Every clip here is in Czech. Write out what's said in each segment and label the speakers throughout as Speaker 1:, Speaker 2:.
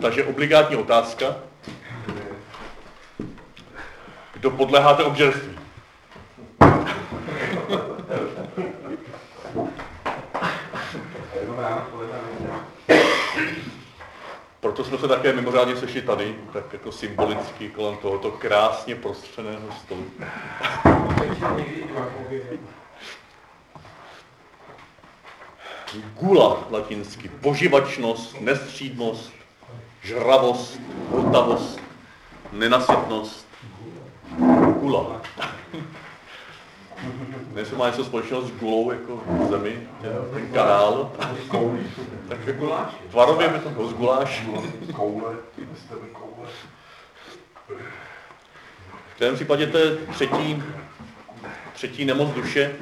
Speaker 1: Takže obligátní otázka. Kdo podléháte obžerství? Proto jsme se také mimořádně sešli tady, tak jako symbolicky kolem tohoto krásně prostřeného stolu. Gula latinsky, poživačnost, nestřídnost, žravost, hotavost, nenasytnost. Gula. Jestli má něco společného s gulou, jako v zemi, ten kanál. tak jako tvarově by to z guláš. V kterém případě to je třetí, třetí nemoc duše.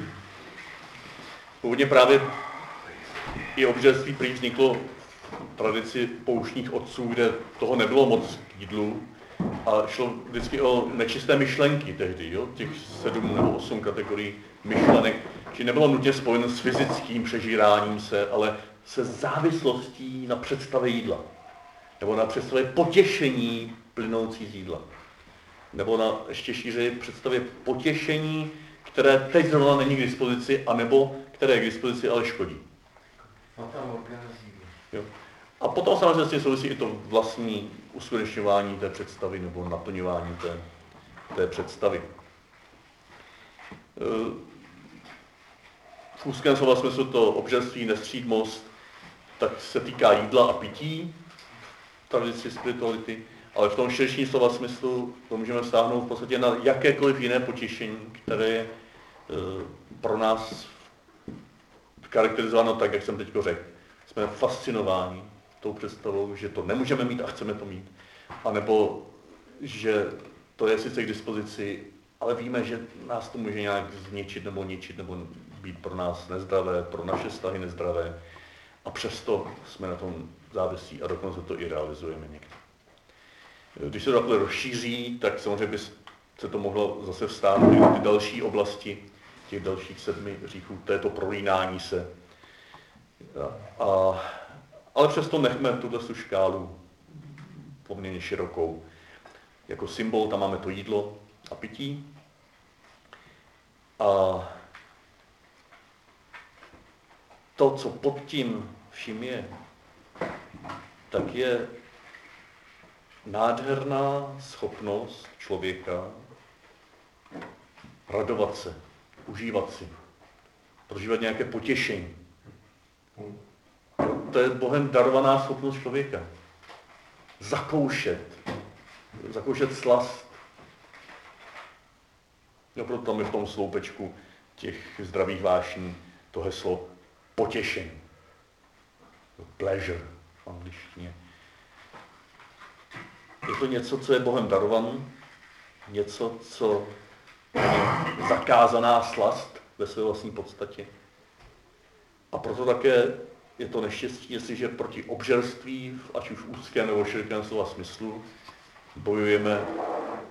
Speaker 1: Původně právě i obžerství prý vzniklo v tradici pouštních otců, kde toho nebylo moc jídlu, a šlo vždycky o nečisté myšlenky tehdy, jo? těch sedm nebo osm kategorií myšlenek, či nebylo nutně spojeno s fyzickým přežíráním se, ale se závislostí na představě jídla. Nebo na představě potěšení plynoucí z jídla. Nebo na ještě šířeji představě potěšení, které teď zrovna není k dispozici, anebo které je k dispozici, ale škodí. Jo. A potom samozřejmě s tím souvisí i to vlastní uskutečňování té představy nebo naplňování té, té představy. E, v úzkém slova smyslu to obžerství, nestřídmost, tak se týká jídla a pití, tradici spirituality, ale v tom širším slova smyslu to můžeme stáhnout v podstatě na jakékoliv jiné potěšení, které je e, pro nás charakterizováno tak, jak jsem teď řekl. Jsme fascinováni tou představou, že to nemůžeme mít a chceme to mít. A nebo, že to je sice k dispozici, ale víme, že nás to může nějak zničit nebo ničit, nebo být pro nás nezdravé, pro naše vztahy nezdravé. A přesto jsme na tom závislí a dokonce to i realizujeme někdy. Když se to takhle rozšíří, tak samozřejmě by se to mohlo zase vstát i ty další oblasti, těch dalších sedmi říchů, to je to prolínání se. A ale přesto nechme tuto škálu poměrně širokou. Jako symbol tam máme to jídlo a pití. A to, co pod tím vším je, tak je nádherná schopnost člověka radovat se, užívat si, prožívat nějaké potěšení to je Bohem darovaná schopnost člověka. Zakoušet. Zakoušet slast. No proto tam je v tom sloupečku těch zdravých vášní to heslo potěšení. Pleasure v angličtině. Je to něco, co je Bohem darované, něco, co je zakázaná slast ve své vlastní podstatě. A proto také je to neštěstí, jestliže proti obžerství, ať už v úzkém nebo širokém slova smyslu, bojujeme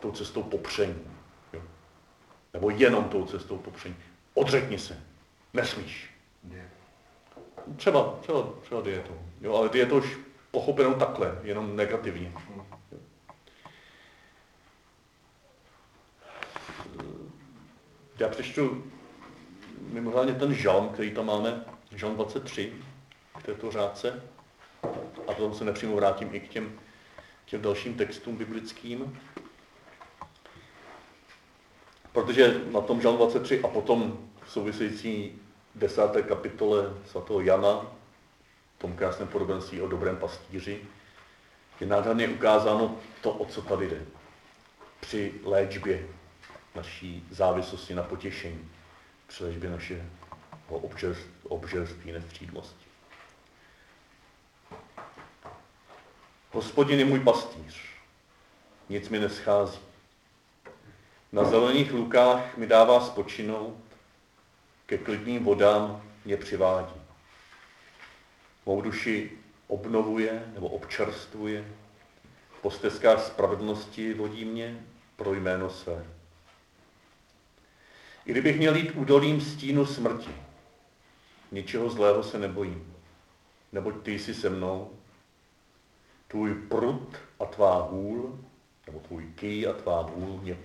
Speaker 1: tou cestou popření. Jo? Nebo jenom tou cestou popření. Odřekni se. Nesmíš. Třeba, třeba, třeba dietou. Jo, ale dietou už pochopenou takhle, jenom negativně. Jo. Já přečtu mimořádně ten žalm, který tam máme, žalm 23, této řádce a potom se nepřímo vrátím i k těm, těm dalším textům biblickým. Protože na tom žalm 23 a potom v související desáté kapitole svatého Jana, v tom krásném podobenství o dobrém pastíři, je nádherně ukázáno to, o co tady jde. Při léčbě naší závislosti na potěšení, při léčbě našeho obžerství, nestřídmosti. Hospodin je můj pastýř, nic mi neschází. Na zelených lukách mi dává spočinout, ke klidným vodám mě přivádí. Mou duši obnovuje nebo občerstvuje, po stezkách spravedlnosti vodí mě pro jméno své. I kdybych měl jít údolím stínu smrti, ničeho zlého se nebojím, neboť ty jsi se mnou, tvůj prut a tvá hůl, nebo tvůj ký a tvá hůl mě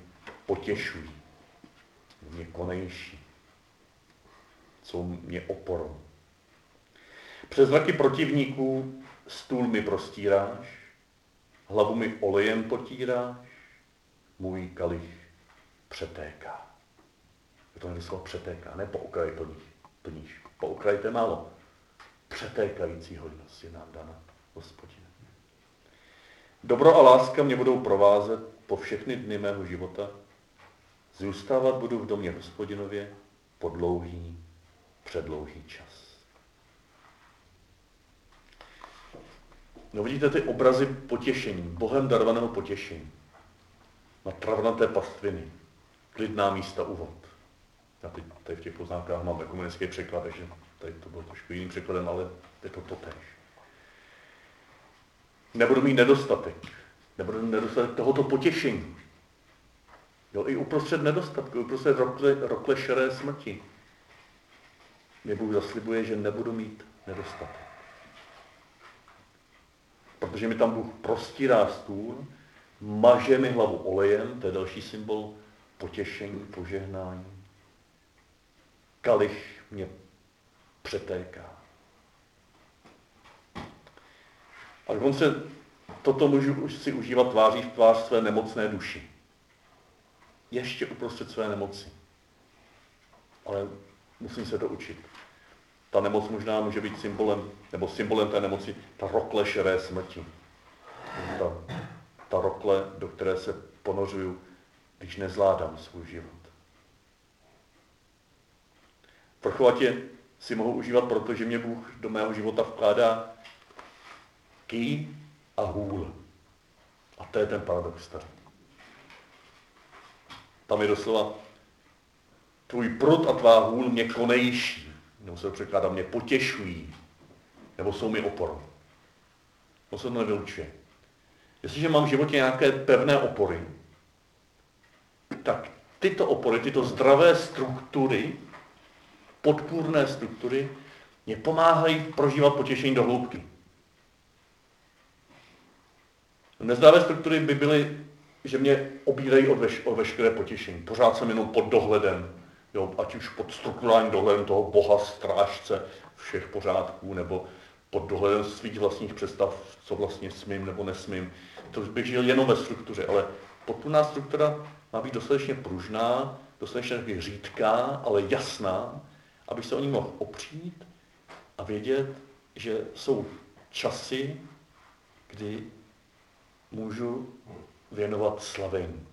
Speaker 1: potěšují, mě konejší, jsou mě oporou. Přes zraky protivníků stůl mi prostíráš, hlavu mi olejem potíráš, můj kalich přetéká. Je to nemyslel přetéká, ne po okraji plníš. plníš. Po okraji to je málo. Přetékající hojnost je nám dana, hospodine. Dobro a láska mě budou provázet po všechny dny mého života. Zůstávat budu v domě hospodinově po dlouhý, předlouhý čas. No vidíte ty obrazy potěšení, Bohem darovaného potěšení. Na travnaté pastviny, klidná místa uvod. Já teď tady v těch poznámkách mám ekumenický překlad, takže tady to bylo trošku jiným překladem, ale je to totéž. Nebudu mít nedostatek. Nebudu mít nedostatek tohoto potěšení. Jo, i uprostřed nedostatku, uprostřed rokle, rokle šeré smrti. Mě Bůh zaslibuje, že nebudu mít nedostatek. Protože mi tam Bůh prostírá stůl, maže mi hlavu olejem, to je další symbol potěšení, požehnání. Kalich mě přetéká. A dokonce toto můžu si užívat tváří v tvář své nemocné duši. Ještě uprostřed své nemoci. Ale musím se to učit. Ta nemoc možná může být symbolem, nebo symbolem té nemoci, ta rokle šeré smrti. Ta, ta rokle, do které se ponořuju, když nezvládám svůj život. Vrchovatě si mohu užívat, protože mě Bůh do mého života vkládá ký a hůl. A to je ten paradox tady. Tam je doslova tvůj prut a tvá hůl mě konejší nebo se překládá, mě potěšují, nebo jsou mi oporou. To se to nevylučuje. Jestliže mám v životě nějaké pevné opory, tak tyto opory, tyto zdravé struktury, podpůrné struktury, mě pomáhají prožívat potěšení do hloubky. Nezdravé struktury by byly, že mě obírají od, veš, od veškeré potěšení. Pořád jsem jenom pod dohledem, jo, ať už pod strukturálním dohledem toho boha, strážce všech pořádků, nebo pod dohledem svých vlastních představ, co vlastně smím nebo nesmím. To bych žil jenom ve struktuře, ale podpůrná struktura má být dostatečně pružná, dostatečně řídká, ale jasná, abych se o ní mohl opřít a vědět, že jsou časy, kdy můžu věnovat slavení.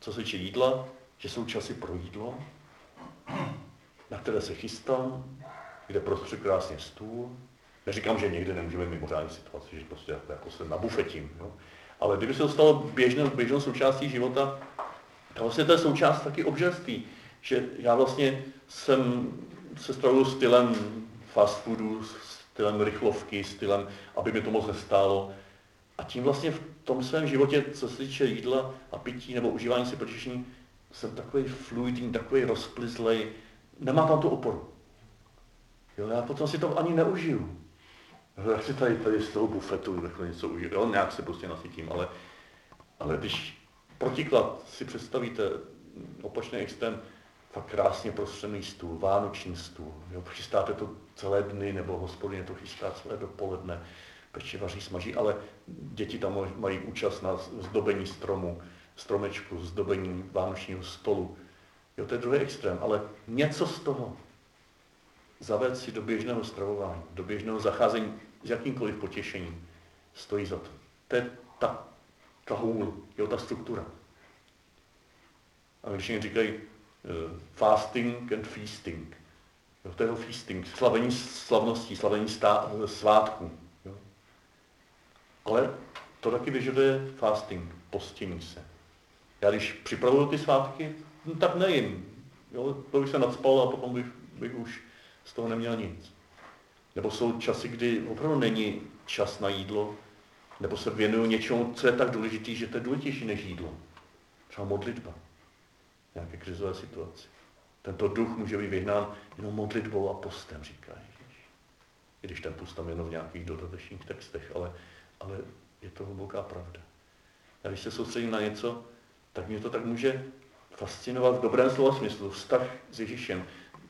Speaker 1: Co se týče jídla, že jsou časy pro jídlo, na které se chystám, kde prostě krásně stůl. Neříkám, že někde nemůžeme mimořádný situace, že prostě jako, jako se nabufetím. Jo? Ale kdyby se to stalo běžnou, běžnou součástí života, tak vlastně to je součást taky obžerství, že já vlastně jsem se stravuju stylem fast foodu, stylem rychlovky, stylem, aby mi to moc nestálo. A tím vlastně v tom svém životě, co se týče jídla a pití nebo užívání si potěšení, jsem takový fluidní, takový rozplizlej, nemá tam tu oporu. Jo, já potom si to ani neužiju. Já si tady, tady z toho bufetu takhle něco užiju. Jo, nějak se prostě nasytím, ale, ale když protiklad si představíte opačný extrém, fakt krásně prostřený stůl, vánoční stůl. Jo, chystáte to celé dny, nebo hospodin to chystá celé dopoledne, peče vaří, smaží, ale děti tam mají účast na zdobení stromu stromečku, zdobením vánočního stolu. Jo, to je druhý extrém, ale něco z toho zavést si do běžného stravování, do běžného zacházení s jakýmkoliv potěšením, stojí za to. To je ta, ta hůl, jo, ta struktura. A když říkají uh, fasting and feasting, jo, to je feasting, slavení slavností, slavení stá, svátku. Jo. Ale to taky vyžaduje fasting, postění se. Já když připravuju ty svátky, no, tak nejím. Jo, to bych se nadspal a potom bych, bych už z toho neměl nic. Nebo jsou časy, kdy opravdu není čas na jídlo, nebo se věnuju něčemu, co je tak důležitý, že to je důležitější než jídlo. Třeba modlitba. Nějaké krizové situaci. Tento duch může být vyhnán jenom modlitbou a postem, říká Ježíš. I když ten post tam jenom v nějakých dodatečných textech, ale, ale je to hluboká pravda. A když se soustředím na něco, tak mě to tak může fascinovat v dobrém slova smyslu, vztah s Ježíšem,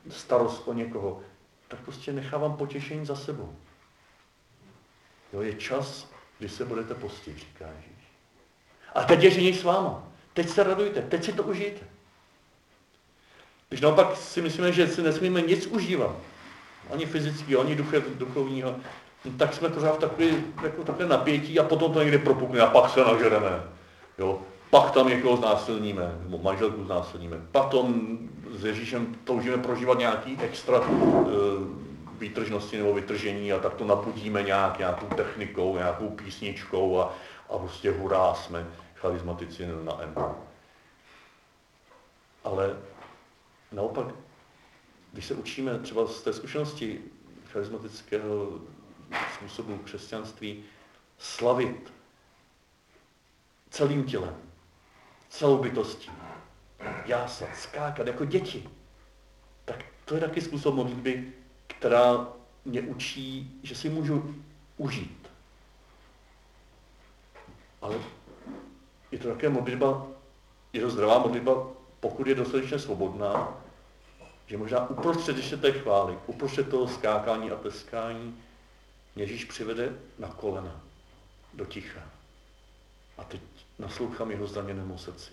Speaker 1: starost o někoho, tak prostě nechávám potěšení za sebou. Jo, je čas, kdy se budete postit, říká Ježíš. A teď je s váma. Teď se radujte, teď si to užijte. Když naopak si myslíme, že si nesmíme nic užívat, ani fyzického, ani duchovního, no, tak jsme pořád v takové, jako takové napětí a potom to někde propukne a pak se nažereme. Jo? Pak tam někoho znásilníme, nebo manželku znásilníme. Pak tom s Ježíšem toužíme prožívat nějaký extra uh, výtržnosti nebo vytržení a tak to napudíme nějak, nějakou technikou, nějakou písničkou a, a prostě hurá, jsme charizmatici na M. Ale naopak, když se učíme třeba z té zkušenosti charismatického způsobu křesťanství slavit celým tělem, celou bytostí, jásat, skákat jako děti, tak to je taky způsob modlitby, která mě učí, že si můžu užít. Ale je to také modlitba, je to zdravá modlitba, pokud je dostatečně svobodná, že možná uprostřed ještě té chvály, uprostřed toho skákání a tleskání, Ježíš přivede na kolena, do ticha. A teď naslouchám jeho zraněnému srdci.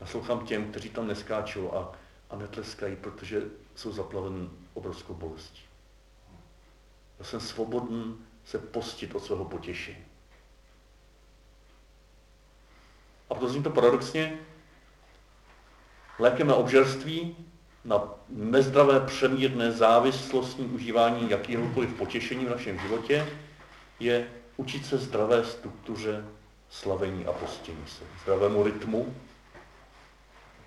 Speaker 1: Naslouchám těm, kteří tam neskáčou a, a netleskají, protože jsou zaplaveni obrovskou bolestí. Já jsem svobodný se postit od svého potěšení. A proto zní to paradoxně, lékem na obžerství, na nezdravé přemírné závislostní užívání jakéhokoliv potěšení v našem životě, je učit se zdravé struktuře slavení a postění se. Zdravému rytmu,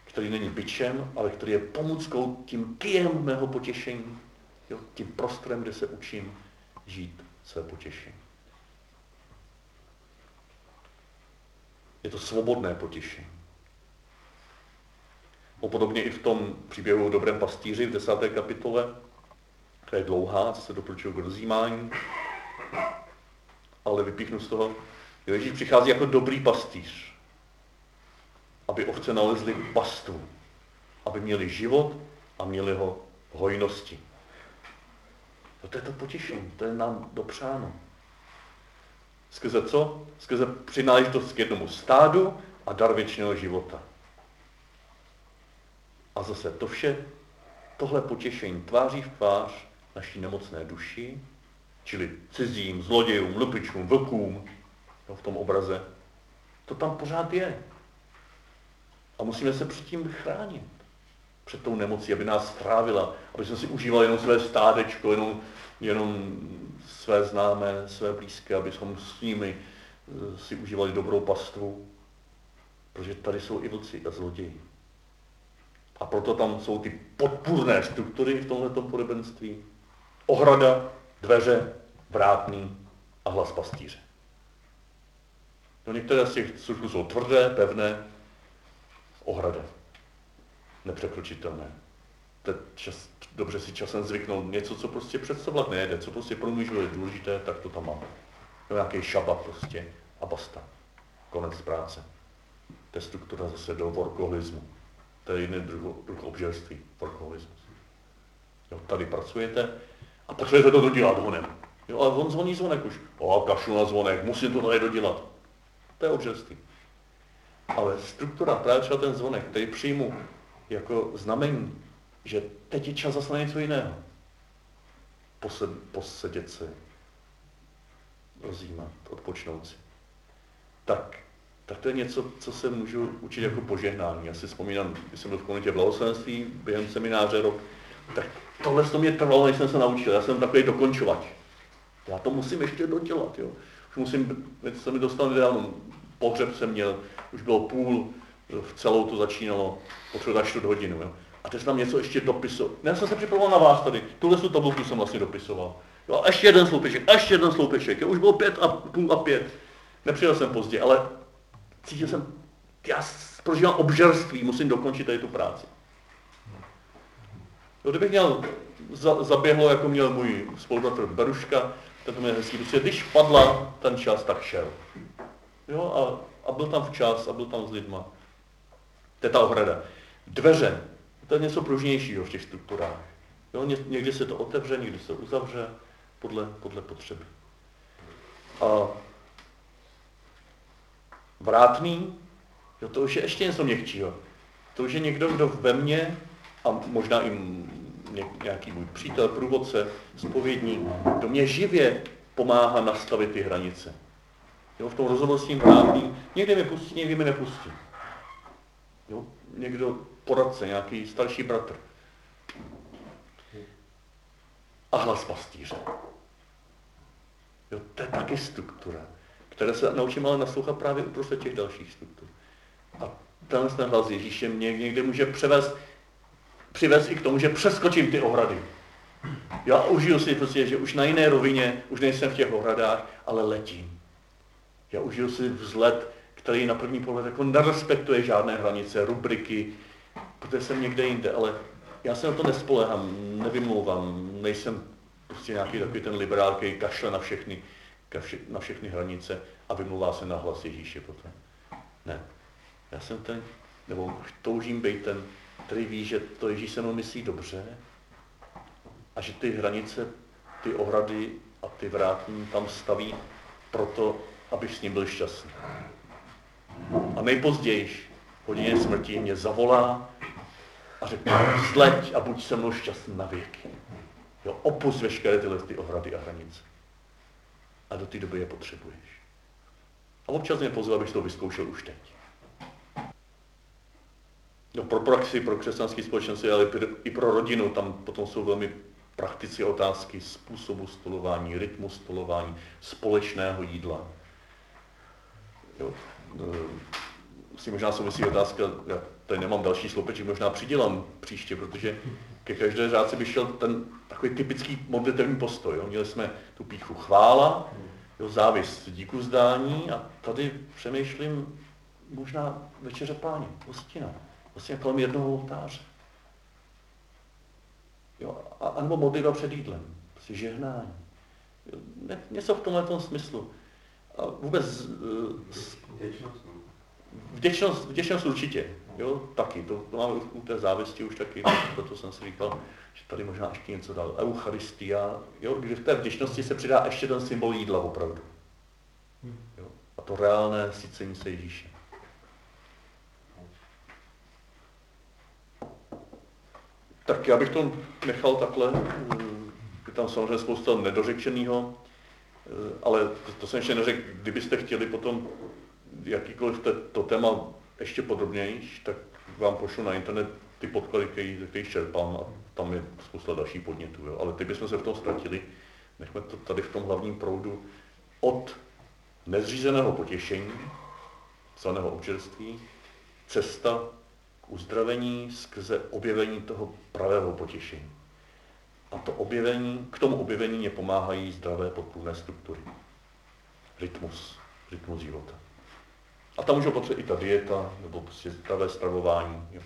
Speaker 1: který není byčem, ale který je pomůckou tím kyjem mého potěšení, jo, tím prostorem, kde se učím žít své potěšení. Je to svobodné potěšení. Podobně i v tom příběhu o dobrém pastýři v desáté kapitole, která je dlouhá, co se doporučuje k rozjímání, ale vypíchnu z toho, Ježíš přichází jako dobrý pastýř, aby ovce nalezly pastu, aby měli život a měli ho hojnosti. No to je to potěšení, to je nám dopřáno. Skrze co? Skrze přináležitost k jednomu stádu a dar věčného života. A zase to vše, tohle potěšení tváří v tvář naší nemocné duši, čili cizím, zlodějům, lupičům, vlkům, no, v tom obraze, to tam pořád je. A musíme se před tím chránit. Před tou nemocí, aby nás strávila, aby jsme si užívali jenom své stádečko, jenom, jenom své známé, své blízké, aby jsme s nimi eh, si užívali dobrou pastvu. Protože tady jsou i vlci a zloději. A proto tam jsou ty podpůrné struktury v tomto podobenství. Ohrada, dveře, vrátný a hlas pastýře. No některé z těch služků jsou tvrdé, pevné, ohrada, nepřekročitelné. Teď čas, dobře si časem zvyknout něco, co prostě představovat nejde, co prostě pro mě je důležité, tak to tam mám. No nějaký šabat prostě a basta. Konec práce. To je struktura zase do workoholismu. To je jiný druh, druh obžerství, workoholismus. Jo, tady pracujete a potřebujete to dodělat honem. Jo, ale on zvoní zvonek už. O, kašlu na zvonek, musím to tady dodělat. To je obžerství. Ale struktura, právě třeba ten zvonek, který přijmu jako znamení, že teď je čas zase na něco jiného. Posed, posedět se, rozjímat, odpočnout si. Tak, tak to je něco, co se můžu učit jako požehnání. Já si vzpomínám, když jsem byl v komunitě blahoslavenství během semináře rok, tak tohle to mě trvalo, než jsem se naučil. Já jsem takový dokončovač. Já to musím ještě dodělat. Jo. Už musím, se mi dostal nedávno, pohřeb jsem měl, už bylo půl, v celou to začínalo, potřeboval čtvrt hodinu. Jo. A teď jsem tam něco ještě dopisoval. Já jsem se připravoval na vás tady, tuhle tu tabulku jsem vlastně dopisoval. Jo, a ještě jeden sloupeček, ještě jeden sloupeček. Jo, už bylo pět a půl a pět. Nepřijel jsem pozdě, ale cítil jsem, já prožívám obžerství, musím dokončit tady tu práci. Jo, kdybych měl za, zaběhlo, jako měl můj spolubratr Beruška, to je hezký, prostě když padla ten čas, tak šel. Jo, a, a byl tam včas, a byl tam s lidma. To je ta ohrada. Dveře, to je něco pružnějšího v těch strukturách. Jo, někdy se to otevře, někdy se uzavře, podle, podle potřeby. A vrátný, jo, to už je ještě něco měkčího. To už je někdo, kdo ve mně, a možná i nějaký můj přítel, průvodce, spovědník, kdo mě živě pomáhá nastavit ty hranice. Jo, v tom rozhovoru s tím vrátným, někde mě pustí, někdy mě nepustí. Jo, někdo poradce, nějaký starší bratr. A hlas pastýře. Jo, to je taky struktura, které se naučím ale naslouchat právě uprostřed těch dalších struktur. A tenhle ten hlas Ježíše mě někde může převést, přivést i k tomu, že přeskočím ty ohrady. Já užiju si prostě, že už na jiné rovině, už nejsem v těch ohradách, ale letím. Já užiju si vzlet, který na první pohled jako nerespektuje žádné hranice, rubriky, protože jsem někde jinde, ale já se na to nespolehám, nevymlouvám, nejsem prostě nějaký takový ten liberál, který kašle na všechny, na všechny hranice a vymluvá se na hlas Ježíše potom. Ne. Já jsem ten, nebo toužím být ten, který ví, že to Ježíš se mnou myslí dobře a že ty hranice, ty ohrady a ty vrátní tam staví proto, abych s ním byl šťastný. A nejpozději, hodině smrti, mě zavolá a řekne, zleď a buď se mnou šťastný na věky. Jo, opus veškeré tyhle ty ohrady a hranice. A do té doby je potřebuješ. A občas mě pozval, abych to vyzkoušel už teď. No, pro praxi, pro křesťanské společnosti, ale i pro rodinu, tam potom jsou velmi praktické otázky způsobu stolování, rytmu stolování, společného jídla. Jo. E, s tím možná souvisí otázka, já tady nemám další sloupeček, možná přidělám příště, protože ke každé řádce by šel ten takový typický modlitevní postoj. Jo. Měli jsme tu píchu chvála, jo, závis díku zdání a tady přemýšlím možná večeře páně, hostina, vlastně kolem jednoho oltáře. Jo, a, a nebo modlitba před jídlem, prostě žehnání. Jo, něco v tomhle smyslu. A vůbec... Uh, vděčnost. No. Vděčnost, vděčnost určitě. Jo, taky, to, to máme u té závisti už taky, proto jsem si říkal, že tady možná ještě něco dál. Eucharistia, jo, kdy v té vděčnosti se přidá ještě ten symbol jídla opravdu. Jo, a to reálné sycení se Ježíše. Tak já bych to nechal takhle, je tam samozřejmě spousta nedořečeného, ale to, to jsem ještě neřekl, kdybyste chtěli potom jakýkoliv te, to téma ještě podrobněji, tak vám pošlu na internet ty podklady, který, který čerpám a tam je spousta dalších podnětů. Jo. Ale teď bychom se v tom ztratili. Nechme to tady v tom hlavním proudu od nezřízeného potěšení, celého občerství, cesta k uzdravení skrze objevení toho pravého potěšení. A to objevení, k tomu objevení mě pomáhají zdravé podpůrné struktury. Rytmus, rytmus života. A tam můžou potřebovat i ta dieta, nebo prostě zdravé stravování. Jo.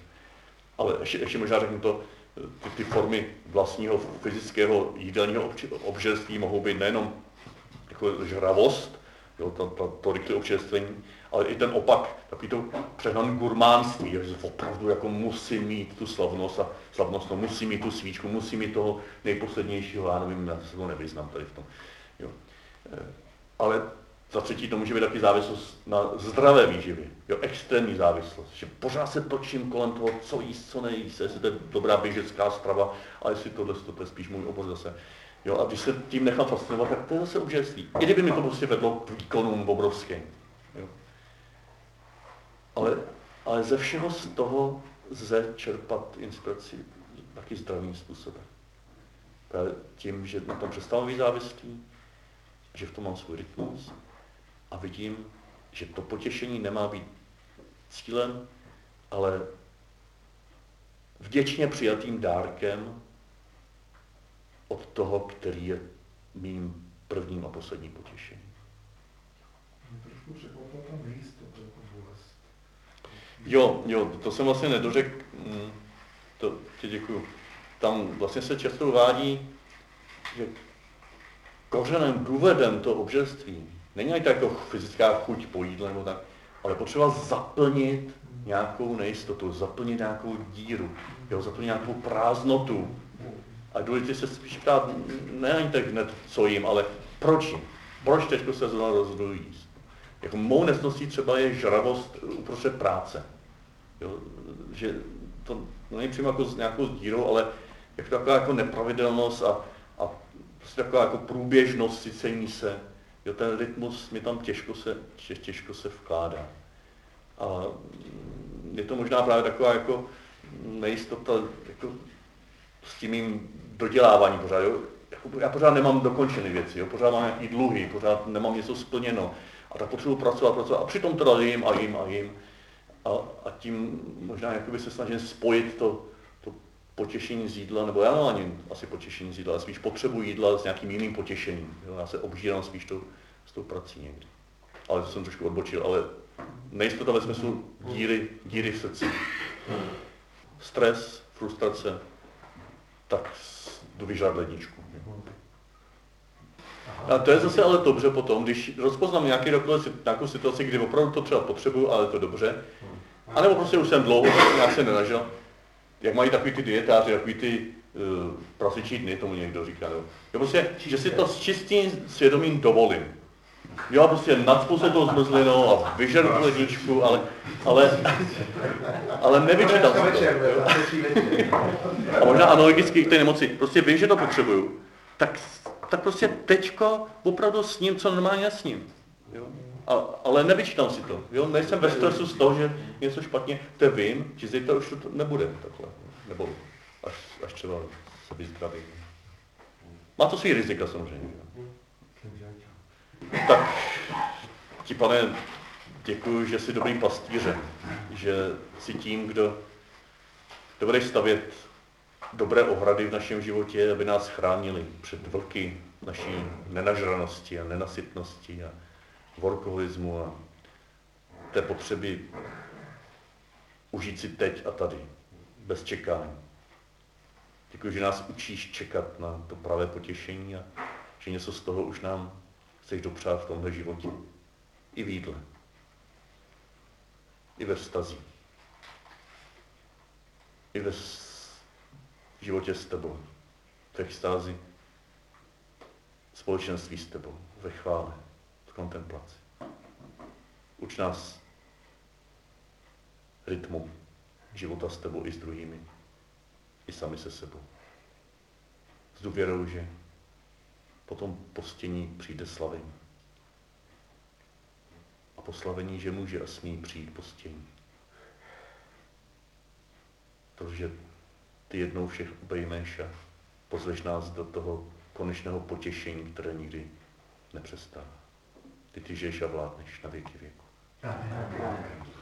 Speaker 1: Ale ještě, ještě možná řeknu to, ty, ty formy vlastního fyzického jídelního obžerství mohou být nejenom jako žravost, jo, to, to, to rychlé občerstvení, ale i ten opak, takový to přehnaný gurmánství, že opravdu jako musí mít tu slavnost a slavnost, no, musí mít tu svíčku, musí mít toho nejposlednějšího, já nevím, já se to nevyznám tady v tom. Jo. E, ale za třetí to může být taky závislost na zdravé výživě, jo, extrémní závislost, že pořád se točím kolem toho, co jíst, co nejíst, jestli to je dobrá běžecká strava, a jestli tohle to je spíš můj obor zase. Jo, a když se tím nechám fascinovat, tak to je zase obžerství. I kdyby mi to prostě vedlo k výkonům obrovským. Jo. Ale, ale ze všeho z toho lze čerpat inspiraci taky zdravým způsobem. Právě tím, že na tom přestávám být závislý, že v tom mám svůj rytmus, a vidím, že to potěšení nemá být cílem, ale vděčně přijatým dárkem od toho, který je mým prvním a posledním potěšením. Jo, jo, to jsem vlastně nedořekl, mm, to ti děkuju. Tam vlastně se často uvádí, že kořenem, důvodem toho obžerství není tak jako fyzická chuť po jídle nebo tak, ale potřeba zaplnit nějakou nejistotu, zaplnit nějakou díru, jo, zaplnit nějakou prázdnotu. A důležité se spíš ptát, ne ani tak hned, co jim, ale proč jim. Proč teďko se zrovna rozhodují jíst. Jako mou nesností třeba je žravost uprostřed práce. Jo, že to není přímo jako s nějakou dírou, ale jako taková jako nepravidelnost a, a prostě taková jako průběžnost sycení se. Jo, ten rytmus mi tam těžko se, těžko se vkládá. A je to možná právě taková jako nejistota jako s tím mým doděláváním pořád. Jo. Jako, já pořád nemám dokončené věci, jo. pořád mám nějaký dluhy, pořád nemám něco splněno. A tak potřebuji pracovat, pracovat. A přitom teda jim a jim a jim. A, a tím možná se snažím spojit to potěšení z jídla, nebo já ani asi potěšení z jídla, ale spíš potřebu jídla s nějakým jiným potěšením. Jo. Já se obžírám spíš to, s tou prací někdy. Ale to jsem trošku odbočil, ale nejistota ve smyslu díry, díry v srdci. Stres, frustrace, tak jdu vyžrat ledničku. A to je zase ale dobře potom, když rozpoznám nějaký nějakou situaci, kdy opravdu to třeba potřebuju, ale je to dobře. A nebo prostě už jsem dlouho nějak se nenažil. Jak mají takový ty dietáři, takový ty uh, prasičí dny, tomu někdo říká. No. Jo, prostě, že si to s čistým svědomím dovolím. Jo, prostě nadspu se to zmrzlinou a vyžeru tu ledničku, ale, ale, ale nevyčítal jsem to. A možná analogicky k té nemoci. Prostě vím, že to potřebuju. Tak, tak prostě teďko opravdu s ním, co normálně s ním. Jo? A, ale nevyčítám si to. Jo? Nejsem ve stresu z toho, že něco špatně, to vím, že zítra už to nebude takhle. Nebo až, až třeba se vyzdravím. Má to svý rizika samozřejmě. Tak ti pane, děkuji, že jsi dobrým pastýřem, že jsi tím, kdo, budeš stavět dobré ohrady v našem životě, aby nás chránili před vlky naší nenažranosti a nenasytnosti a workoholismu a té potřeby užít si teď a tady, bez čekání. Děkuji, že nás učíš čekat na to pravé potěšení a že něco z toho už nám chceš dopřát v tomhle životě. I v jídle. I ve vztazí. I ve životě s tebou. V extázi. Společenství s tebou. Ve chvále. Kontemplaci. Uč nás rytmu života s tebou i s druhými. I sami se sebou. S důvěrou, že po tom postění přijde slavení. A po slavení, že může a smí přijít postění. Protože ty jednou všech obejmeš a pozveš nás do toho konečného potěšení, které nikdy nepřestává. Ty ty žiješ a vládneš na věky věku. Amen.